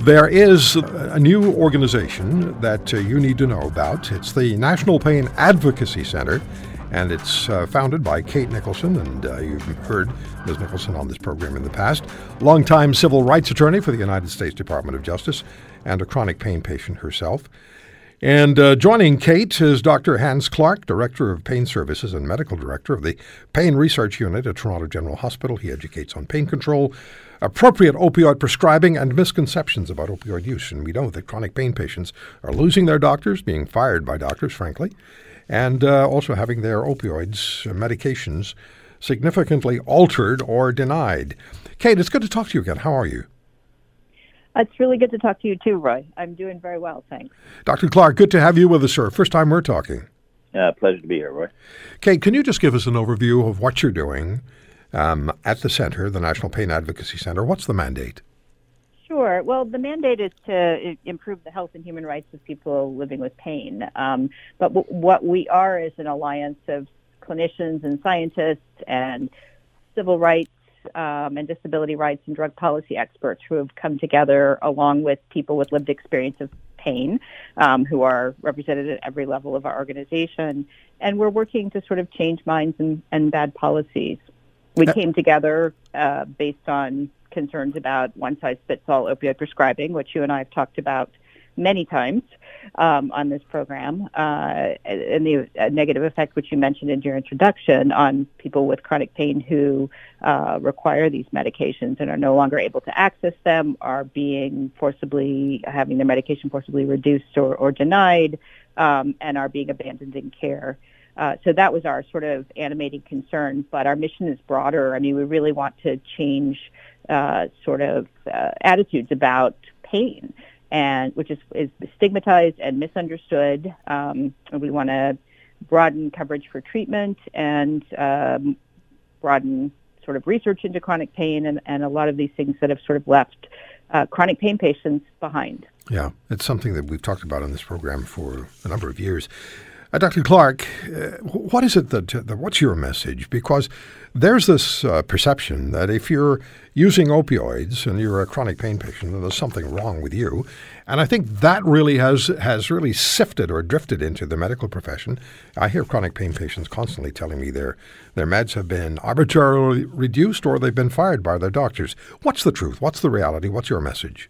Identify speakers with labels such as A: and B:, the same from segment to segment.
A: There is a new organization that uh, you need to know about. It's the National Pain Advocacy Center, and it's uh, founded by Kate Nicholson. And uh, you've heard Ms. Nicholson on this program in the past. Longtime civil rights attorney for the United States Department of Justice and a chronic pain patient herself. And uh, joining Kate is Dr. Hance Clarke, Director of Pain Services and Medical Director of the Pain Research Unit at Toronto General Hospital. He educates on pain control, appropriate opioid prescribing, and misconceptions about opioid use. And we know that chronic pain patients are losing their doctors, being fired by doctors, frankly, and uh, also having their opioids, uh, medications, significantly altered or denied. Kate, it's good to talk to you again. How are you?
B: It's really good to talk to you too, Roy. I'm doing very well, thanks.
A: Dr. Clarke, good to have you with us, sir. First time we're talking.
C: Uh, pleasure to be here, Roy.
A: Kate, can you just give us an overview of what you're doing um, at the center, the National Pain Advocacy Center? What's the mandate?
B: Sure. Well, the mandate is to improve the health and human rights of people living with pain. Um, but w- what we are is an alliance of clinicians and scientists and civil rights um, and disability rights and drug policy experts who have come together along with people with lived experience of pain um, who are represented at every level of our organization. And we're working to sort of change minds and, and bad policies. We uh, came together uh, based on concerns about one size fits all opioid prescribing, which you and I have talked about many times um, on this program, uh, and the uh, negative effect, which you mentioned in your introduction, on people with chronic pain who uh, require these medications and are no longer able to access them, are being forcibly having their medication forcibly reduced or, or denied, um, and are being abandoned in care. Uh, so that was our sort of animating concern. But our mission is broader. I mean, we really want to change uh, sort of uh, attitudes about pain and which is, is stigmatized and misunderstood. Um, we want to broaden coverage for treatment and um, broaden sort of research into chronic pain and, and a lot of these things that have sort of left uh, chronic pain patients behind.
A: Yeah, it's something that we've talked about on this program for a number of years. Uh, Dr. Clarke, uh, what is it that, that, what's your message? Because there's this uh, perception that if you're using opioids and you're a chronic pain patient, then there's something wrong with you. And I think that really has has really sifted or drifted into the medical profession. I hear chronic pain patients constantly telling me their their meds have been arbitrarily reduced or they've been fired by their doctors. What's the truth? What's the reality? What's your message?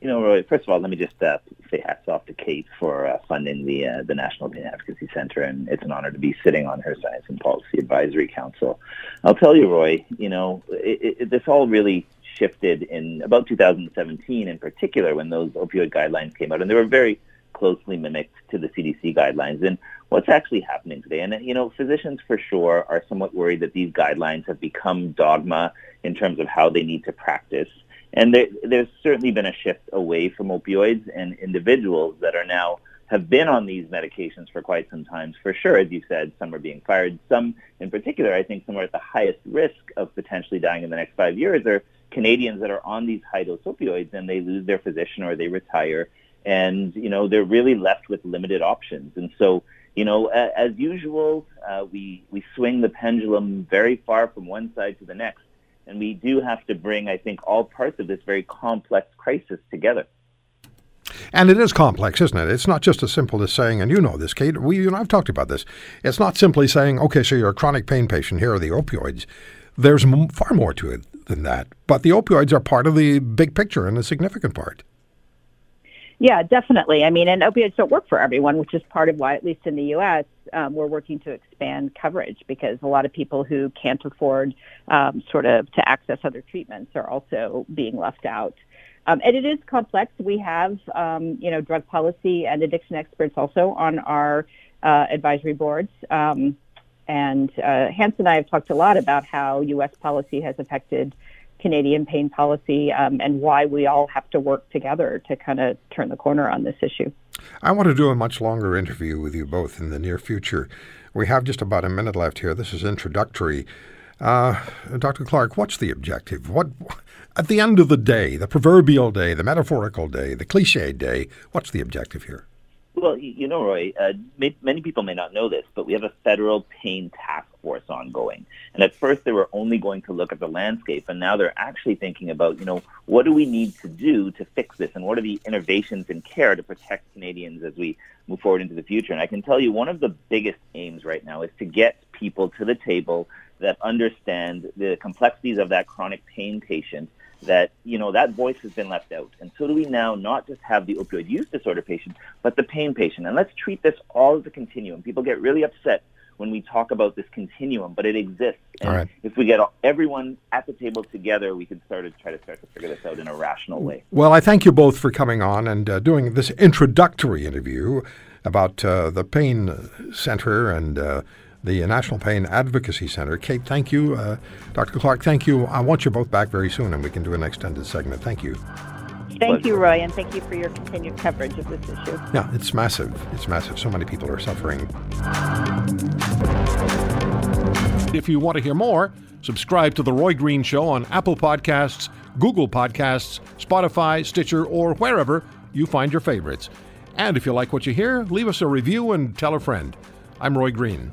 C: You know, Roy, first of all, let me just uh, say hats off to Kate for uh, funding the uh, the National Pain Advocacy Center, and it's an honor to be sitting on her Science and Policy Advisory Council. I'll tell you, Roy, you know, it, it, this all really shifted in about 2017, in particular, when those opioid guidelines came out, and they were very closely mimicked to the CDC guidelines. And what's actually happening today? And you know, physicians for sure are somewhat worried that these guidelines have become dogma in terms of how they need to practice. And there, there's certainly been a shift away from opioids and individuals that are now have been on these medications for quite some time. For sure, as you said, some are being fired. Some, in particular, I think some are at the highest risk of potentially dying in the next five years are Canadians that are on these high dose opioids and they lose their physician or they retire. And, you know, they're really left with limited options. And so, you know, as usual, uh, we, we swing the pendulum very far from one side to the next. And we do have to bring, I think, all parts of this very complex crisis together.
A: And it is complex, isn't it? It's not just as simple as saying, and you know this, Kate, we, you know, I've talked about this. It's not simply saying, okay, so you're a chronic pain patient, here are the opioids. There's m- far more to it than that. But the opioids are part of the big picture and a significant part.
B: Yeah, definitely. I mean, and opioids don't work for everyone, which is part of why, at least in the U.S., um, we're working to expand coverage because a lot of people who can't afford um, sort of to access other treatments are also being left out. Um, and it is complex. We have, um, you know, drug policy and addiction experts also on our uh, advisory boards. Um, and uh, Hance and I have talked a lot about how U.S. policy has affected Canadian pain policy um, and why we all have to work together to kind of turn the corner on this issue.
A: I want to do a much longer interview with you both in the near future. We have just about a minute left here. This is introductory. Uh, Dr. Clarke, what's the objective? What, at the end of the day, the proverbial day, the metaphorical day, the cliche day, what's the objective here?
C: Well, you know, Roy, uh, may, many people may not know this, but we have a federal pain task force ongoing. And at first, they were only going to look at the landscape, and now they're actually thinking about, you know, what do we need to do to fix this, and what are the innovations in care to protect Canadians as we move forward into the future. And I can tell you, one of the biggest aims right now is to get people to the table that understand the complexities of that chronic pain patient that you know that voice has been left out. And so do we now not just have the opioid use disorder patient but the pain patient. And let's treat this all as a continuum. People get really upset when we talk about this continuum but it exists. And if we get everyone at the table together we can start to try to start to figure this out in a rational way.
A: Well i thank you both for coming on and uh, doing this introductory interview about uh, the pain center and uh, the National Pain Advocacy Center. Kate, thank you. Uh, Dr. Clarke, thank you. I want you both back very soon and we can do an extended segment. Thank you.
B: Thank you, Roy, and thank you for your continued coverage of this issue.
A: Yeah, it's massive. It's massive. So many people are suffering.
D: If you want to hear more, subscribe to The Roy Green Show on Apple Podcasts, Google Podcasts, Spotify, Stitcher, or wherever you find your favorites. And if you like what you hear, leave us a review and tell a friend. I'm Roy Green.